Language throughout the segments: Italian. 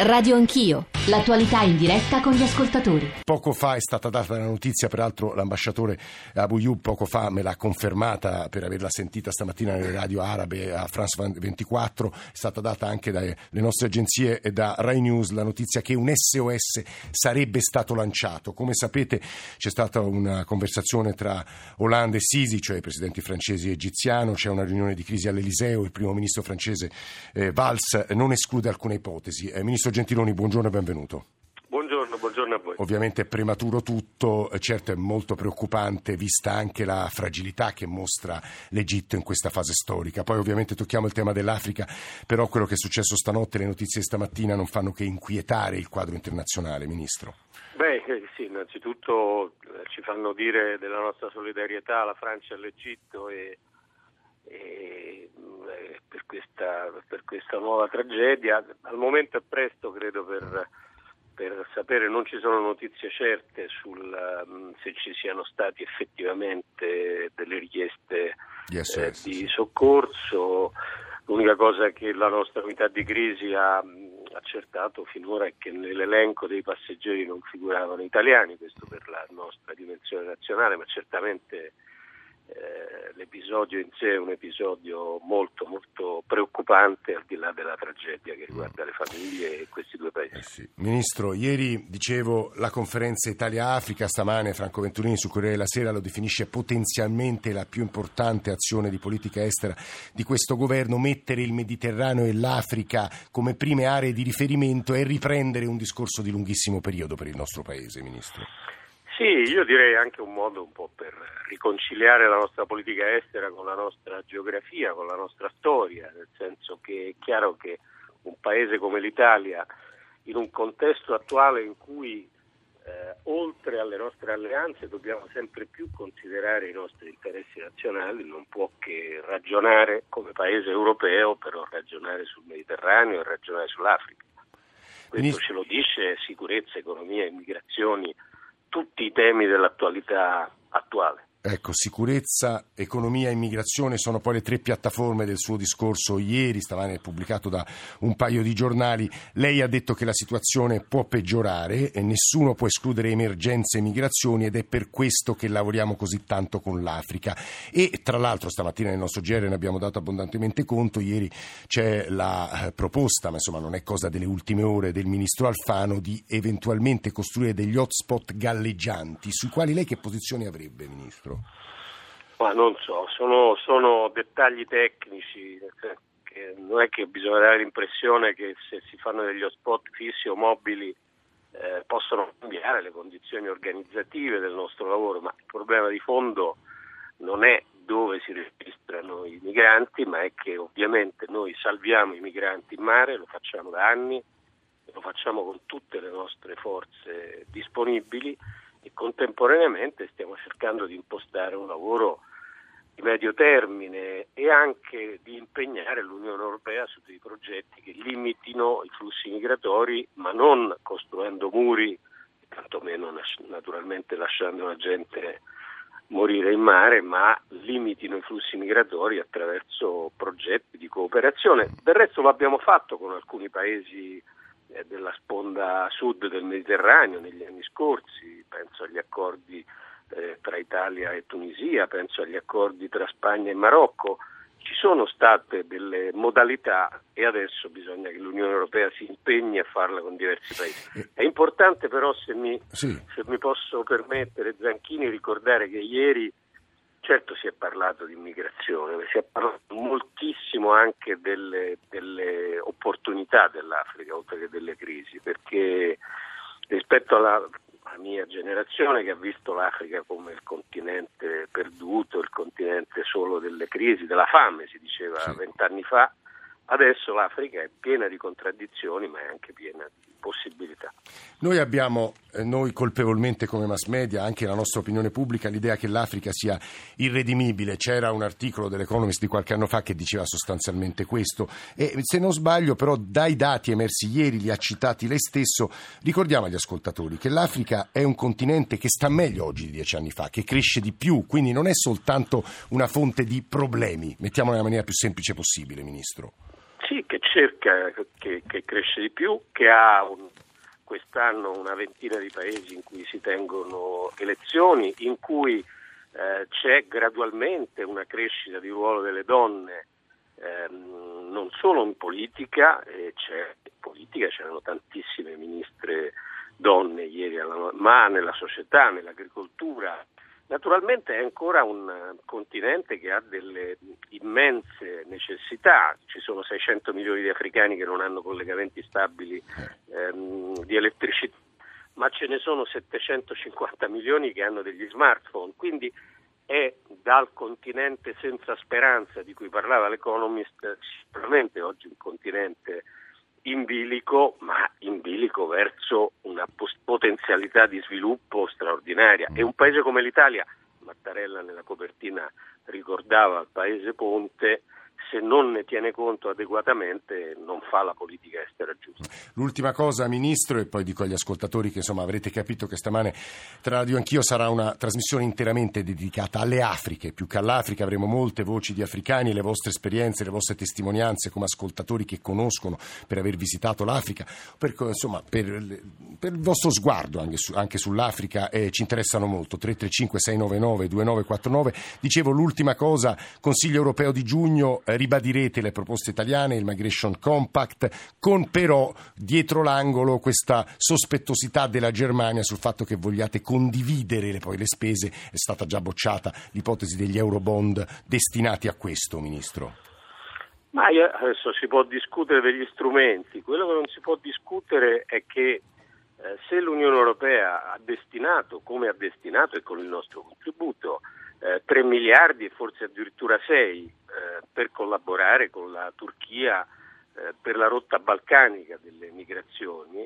Radio Anch'io, l'attualità in diretta con gli ascoltatori. Poco fa è stata data la notizia, peraltro l'ambasciatore Abu Yub poco fa me l'ha confermata per averla sentita stamattina nelle radio arabe a France 24, è stata data anche dalle nostre agenzie e da Rai News la notizia che un SOS sarebbe stato lanciato. Come sapete c'è stata una conversazione tra Hollande e Sisi, cioè i presidenti francesi e egiziano, c'è una riunione di crisi all'Eliseo, il primo ministro francese eh, Valls non esclude alcune ipotesi. Eh, ministro Gentiloni, buongiorno e benvenuto. Buongiorno, buongiorno a voi. Ovviamente è prematuro tutto, certo è molto preoccupante vista anche la fragilità che mostra l'Egitto in questa fase storica. Poi ovviamente tocchiamo il tema dell'Africa, però quello che è successo stanotte, le notizie stamattina non fanno che inquietare il quadro internazionale, Ministro. Beh, eh, sì, innanzitutto eh, ci fanno dire della nostra solidarietà alla Francia e all'Egitto e, e per questa, per questa, nuova tragedia. Al momento è presto, credo, per, per sapere, non ci sono notizie certe sul um, se ci siano stati effettivamente delle richieste yes, eh, di soccorso. L'unica cosa che la nostra unità di crisi ha accertato finora è che nell'elenco dei passeggeri non figuravano italiani, questo per la nostra dimensione nazionale, ma certamente eh, l'episodio in sé è un episodio molto molto preoccupante al di là della tragedia che riguarda le famiglie e questi due paesi. Eh sì. Ministro, ieri dicevo la conferenza Italia-Africa, stamane Franco Venturini su Corriere della Sera lo definisce potenzialmente la più importante azione di politica estera di questo governo, mettere il Mediterraneo e l'Africa come prime aree di riferimento e riprendere un discorso di lunghissimo periodo per il nostro Paese, Ministro. Sì, io direi anche un modo un po' per riconciliare la nostra politica estera con la nostra geografia, con la nostra storia, nel senso che è chiaro che un paese come l'Italia, in un contesto attuale in cui eh, oltre alle nostre alleanze dobbiamo sempre più considerare i nostri interessi nazionali, non può che ragionare come paese europeo, però ragionare sul Mediterraneo e ragionare sull'Africa. Questo ce lo dice sicurezza, economia, immigrazioni tutti i temi dell'attualità attuale. Ecco, sicurezza, economia e immigrazione sono poi le tre piattaforme del suo discorso ieri, stamane pubblicato da un paio di giornali. Lei ha detto che la situazione può peggiorare e nessuno può escludere emergenze e migrazioni ed è per questo che lavoriamo così tanto con l'Africa. E tra l'altro stamattina nel nostro GR ne abbiamo dato abbondantemente conto, ieri c'è la eh, proposta, ma insomma non è cosa delle ultime ore, del ministro Alfano di eventualmente costruire degli hotspot galleggianti, sui quali lei che posizione avrebbe, Ministro? Ma non so, sono, sono dettagli tecnici, non è che bisogna dare l'impressione che se si fanno degli hotspot fissi o mobili eh, possono cambiare le condizioni organizzative del nostro lavoro, ma il problema di fondo non è dove si registrano i migranti, ma è che ovviamente noi salviamo i migranti in mare, lo facciamo da anni, lo facciamo con tutte le nostre forze disponibili contemporaneamente stiamo cercando di impostare un lavoro di medio termine e anche di impegnare l'Unione Europea su dei progetti che limitino i flussi migratori, ma non costruendo muri, tantomeno naturalmente lasciando la gente morire in mare, ma limitino i flussi migratori attraverso progetti di cooperazione. Del resto lo abbiamo fatto con alcuni paesi eh, della sponda sud del Mediterraneo negli anni scorsi, accordi eh, tra Italia e Tunisia, penso agli accordi tra Spagna e Marocco. Ci sono state delle modalità e adesso bisogna che l'Unione Europea si impegni a farla con diversi paesi. È importante però, se mi, sì. se mi posso permettere, Zanchini, ricordare che ieri certo si è parlato di immigrazione, si è parlato moltissimo anche delle, delle opportunità dell'Africa, oltre che delle crisi, perché rispetto alla la mia generazione che ha visto l'Africa come il continente perduto, il continente solo delle crisi, della fame, si diceva vent'anni sì. fa. Adesso l'Africa è piena di contraddizioni, ma è anche piena di possibilità. Noi abbiamo, eh, noi colpevolmente come mass media, anche la nostra opinione pubblica, l'idea che l'Africa sia irredimibile. C'era un articolo dell'Economist di qualche anno fa che diceva sostanzialmente questo. E se non sbaglio, però, dai dati emersi ieri, li ha citati lei stesso, ricordiamo agli ascoltatori che l'Africa è un continente che sta meglio oggi di dieci anni fa, che cresce di più, quindi non è soltanto una fonte di problemi. Mettiamolo nella maniera più semplice possibile, Ministro. Sì, che cerca, che, che cresce di più, che ha un quest'anno una ventina di paesi in cui si tengono elezioni, in cui eh, c'è gradualmente una crescita di ruolo delle donne, ehm, non solo in politica, eh, c'è, in politica c'erano tantissime ministre donne ieri, alla, ma nella società, nell'agricoltura, Naturalmente è ancora un continente che ha delle immense necessità, ci sono 600 milioni di africani che non hanno collegamenti stabili ehm, di elettricità, ma ce ne sono 750 milioni che hanno degli smartphone, quindi è dal continente senza speranza di cui parlava l'Economist sicuramente oggi un continente in bilico, ma in bilico verso una potenzialità di sviluppo straordinaria. E un paese come l'Italia, Mattarella nella copertina ricordava il paese ponte, se non ne tiene conto adeguatamente non fa la politica estera giusta. L'ultima cosa, Ministro, e poi dico agli ascoltatori che insomma avrete capito che stamane tra Radio Anch'io sarà una trasmissione interamente dedicata alle Afriche, più che all'Africa avremo molte voci di africani, le vostre esperienze, le vostre testimonianze come ascoltatori che conoscono per aver visitato l'Africa, per, insomma, per, per il vostro sguardo anche, su, anche sull'Africa eh, ci interessano molto. 335 699 2949. Dicevo l'ultima cosa, Consiglio europeo di giugno, ribadirete le proposte italiane, il Migration Compact, con però dietro l'angolo questa sospettosità della Germania sul fatto che vogliate condividere le, poi le spese, è stata già bocciata l'ipotesi degli eurobond destinati a questo, Ministro. Ma adesso si può discutere degli strumenti, quello che non si può discutere è che eh, se l'Unione Europea ha destinato, come ha destinato e con il nostro contributo, eh, 3 miliardi e forse addirittura 6 eh, per collaborare con la Turchia eh, per la rotta balcanica delle migrazioni,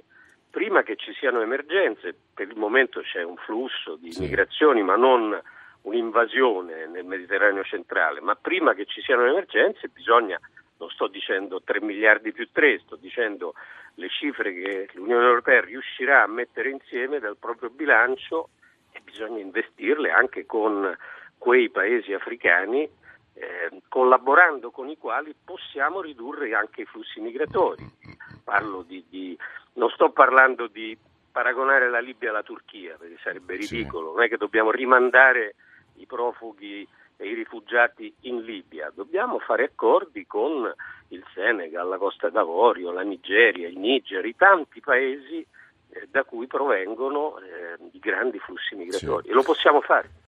prima che ci siano emergenze, per il momento c'è un flusso di sì. migrazioni ma non un'invasione nel Mediterraneo centrale, ma prima che ci siano emergenze bisogna, non sto dicendo 3 miliardi più 3, sto dicendo le cifre che l'Unione Europea riuscirà a mettere insieme dal proprio bilancio e bisogna investirle anche con quei paesi africani eh, collaborando con i quali possiamo ridurre anche i flussi migratori. Di, di, non sto parlando di paragonare la Libia alla Turchia, perché sarebbe ridicolo, sì. non è che dobbiamo rimandare i profughi e i rifugiati in Libia, dobbiamo fare accordi con il Senegal, la Costa d'Avorio, la Nigeria, il Niger, i tanti paesi eh, da cui provengono eh, i grandi flussi migratori sì. e lo possiamo fare.